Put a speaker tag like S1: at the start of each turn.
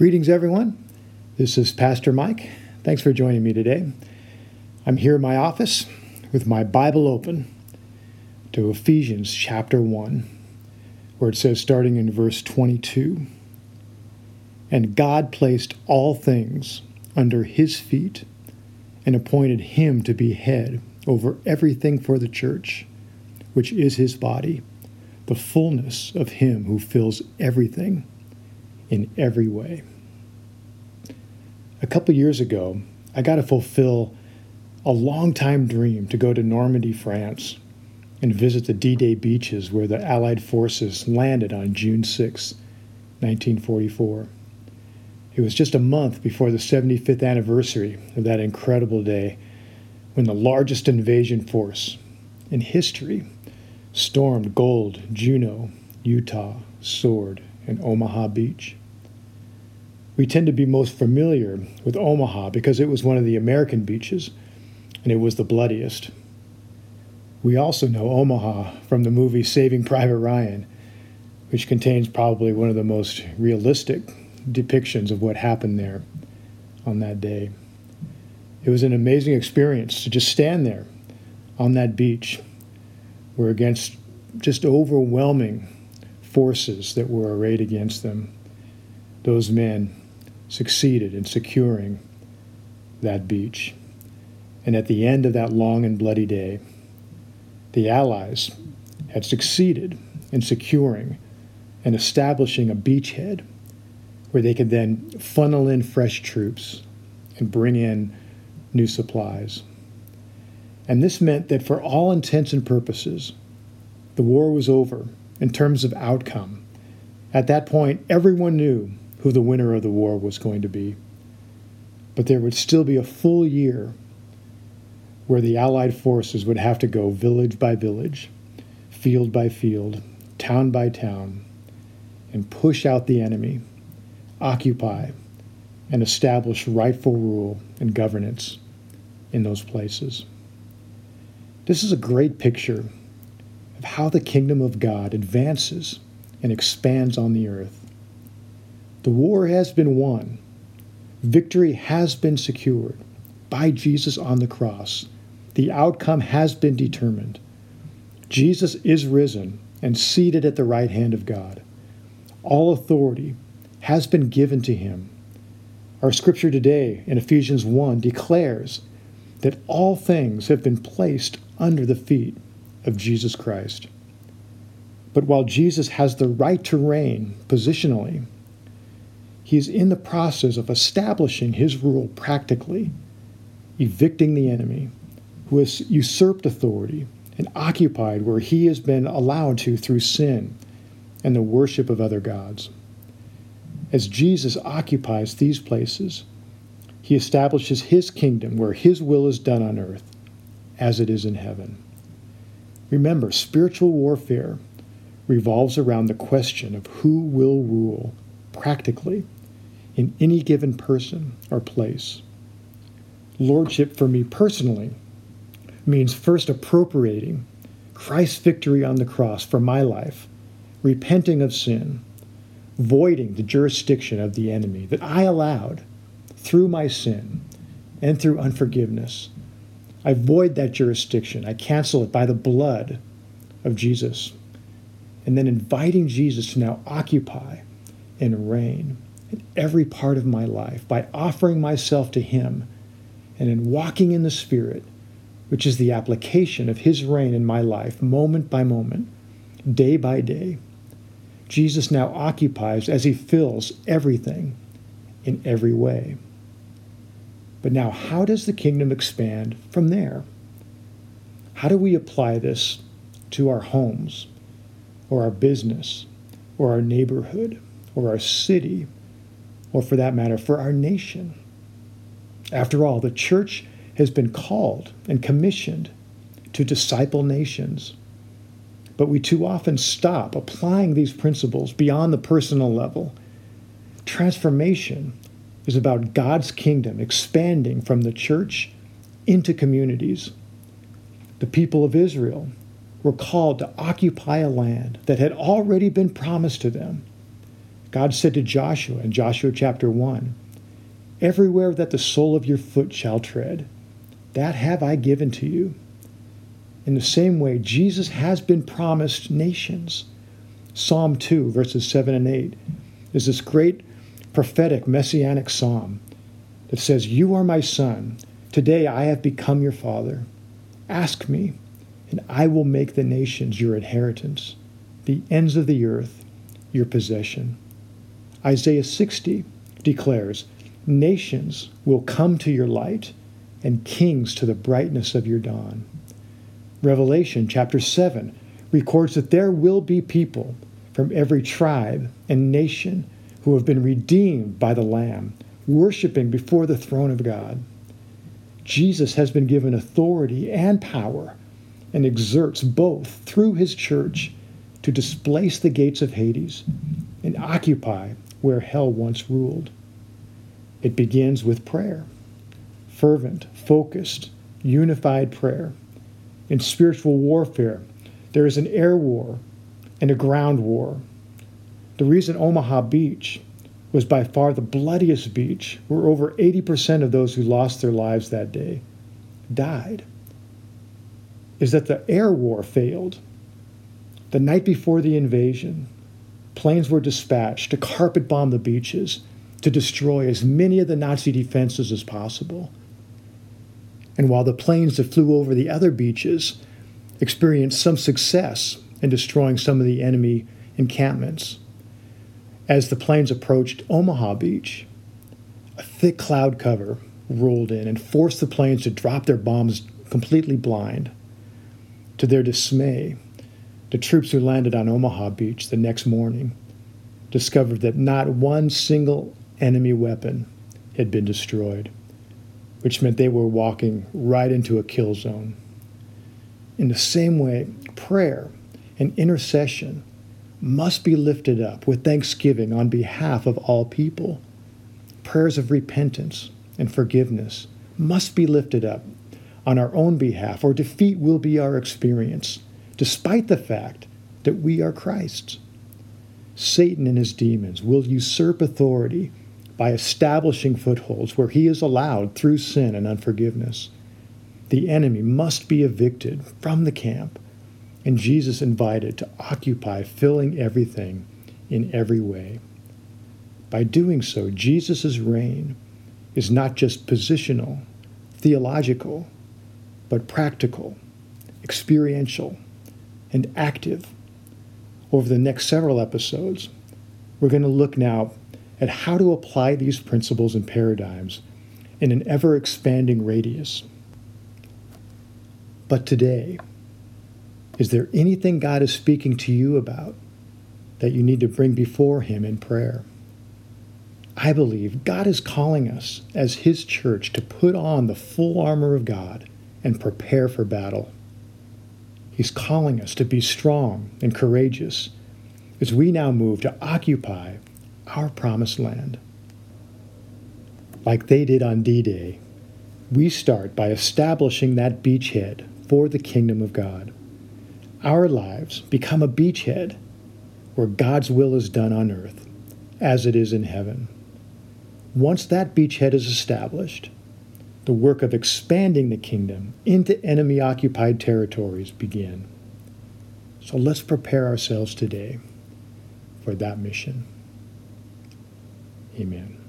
S1: Greetings, everyone. This is Pastor Mike. Thanks for joining me today. I'm here in my office with my Bible open to Ephesians chapter 1, where it says, starting in verse 22 And God placed all things under his feet and appointed him to be head over everything for the church, which is his body, the fullness of him who fills everything in every way. A couple years ago, I got to fulfill a long-time dream to go to Normandy, France, and visit the D Day beaches where the Allied forces landed on June 6, 1944. It was just a month before the 75th anniversary of that incredible day when the largest invasion force in history stormed Gold, Juno, Utah, Sword, and Omaha Beach. We tend to be most familiar with Omaha because it was one of the American beaches and it was the bloodiest. We also know Omaha from the movie Saving Private Ryan, which contains probably one of the most realistic depictions of what happened there on that day. It was an amazing experience to just stand there on that beach where against just overwhelming forces that were arrayed against them, those men succeeded in securing that beach. And at the end of that long and bloody day, the Allies had succeeded in securing and establishing a beachhead where they could then funnel in fresh troops and bring in new supplies. And this meant that for all intents and purposes, the war was over in terms of outcome. At that point, everyone knew who the winner of the war was going to be. But there would still be a full year where the Allied forces would have to go village by village, field by field, town by town, and push out the enemy, occupy, and establish rightful rule and governance in those places. This is a great picture of how the kingdom of God advances and expands on the earth. The war has been won. Victory has been secured by Jesus on the cross. The outcome has been determined. Jesus is risen and seated at the right hand of God. All authority has been given to him. Our scripture today in Ephesians 1 declares that all things have been placed under the feet of Jesus Christ. But while Jesus has the right to reign positionally, he is in the process of establishing his rule practically, evicting the enemy who has usurped authority and occupied where he has been allowed to through sin and the worship of other gods. As Jesus occupies these places, he establishes his kingdom where his will is done on earth as it is in heaven. Remember, spiritual warfare revolves around the question of who will rule practically in any given person or place. Lordship for me personally means first appropriating Christ's victory on the cross for my life, repenting of sin, voiding the jurisdiction of the enemy that I allowed through my sin and through unforgiveness. I void that jurisdiction. I cancel it by the blood of Jesus. And then inviting Jesus to now occupy and reign in every part of my life by offering myself to Him and in walking in the Spirit, which is the application of His reign in my life, moment by moment, day by day. Jesus now occupies as He fills everything in every way. But now, how does the kingdom expand from there? How do we apply this to our homes, or our business, or our neighborhood, or our city, or for that matter, for our nation. After all, the church has been called and commissioned to disciple nations. But we too often stop applying these principles beyond the personal level. Transformation is about God's kingdom expanding from the church into communities. The people of Israel were called to occupy a land that had already been promised to them God said to Joshua in Joshua chapter 1 Everywhere that the sole of your foot shall tread, that have I given to you. In the same way, Jesus has been promised nations. Psalm 2, verses 7 and 8, is this great prophetic messianic psalm that says, You are my son. Today I have become your father. Ask me, and I will make the nations your inheritance, the ends of the earth your possession. Isaiah 60 declares, Nations will come to your light, and kings to the brightness of your dawn. Revelation chapter 7 records that there will be people from every tribe and nation who have been redeemed by the Lamb, worshiping before the throne of God. Jesus has been given authority and power and exerts both through his church to displace the gates of Hades and occupy where hell once ruled. It begins with prayer fervent, focused, unified prayer. In spiritual warfare, there is an air war and a ground war. The reason Omaha Beach was by far the bloodiest beach, where over 80% of those who lost their lives that day died, is that the air war failed. The night before the invasion, planes were dispatched to carpet bomb the beaches to destroy as many of the Nazi defenses as possible. And while the planes that flew over the other beaches experienced some success in destroying some of the enemy encampments, as the planes approached Omaha Beach, a thick cloud cover rolled in and forced the planes to drop their bombs completely blind. To their dismay, the troops who landed on Omaha Beach the next morning discovered that not one single enemy weapon had been destroyed, which meant they were walking right into a kill zone. In the same way, prayer and intercession must be lifted up with thanksgiving on behalf of all people. Prayers of repentance and forgiveness must be lifted up on our own behalf, or defeat will be our experience, despite the fact that we are Christ's. Satan and his demons will usurp authority by establishing footholds where he is allowed through sin and unforgiveness. The enemy must be evicted from the camp, and Jesus invited to occupy filling everything in every way. By doing so, Jesus' reign is not just positional, theological, but practical, experiential, and active. Over the next several episodes, we're going to look now at how to apply these principles and paradigms in an ever expanding radius. But today, is there anything God is speaking to you about that you need to bring before Him in prayer? I believe God is calling us as His church to put on the full armor of God and prepare for battle. He's calling us to be strong and courageous as we now move to occupy our promised land. Like they did on D Day, we start by establishing that beachhead for the kingdom of God. Our lives become a beachhead where God's will is done on earth as it is in heaven. Once that beachhead is established, the work of expanding the kingdom into enemy occupied territories begin. So let's prepare ourselves today for that mission. Amen.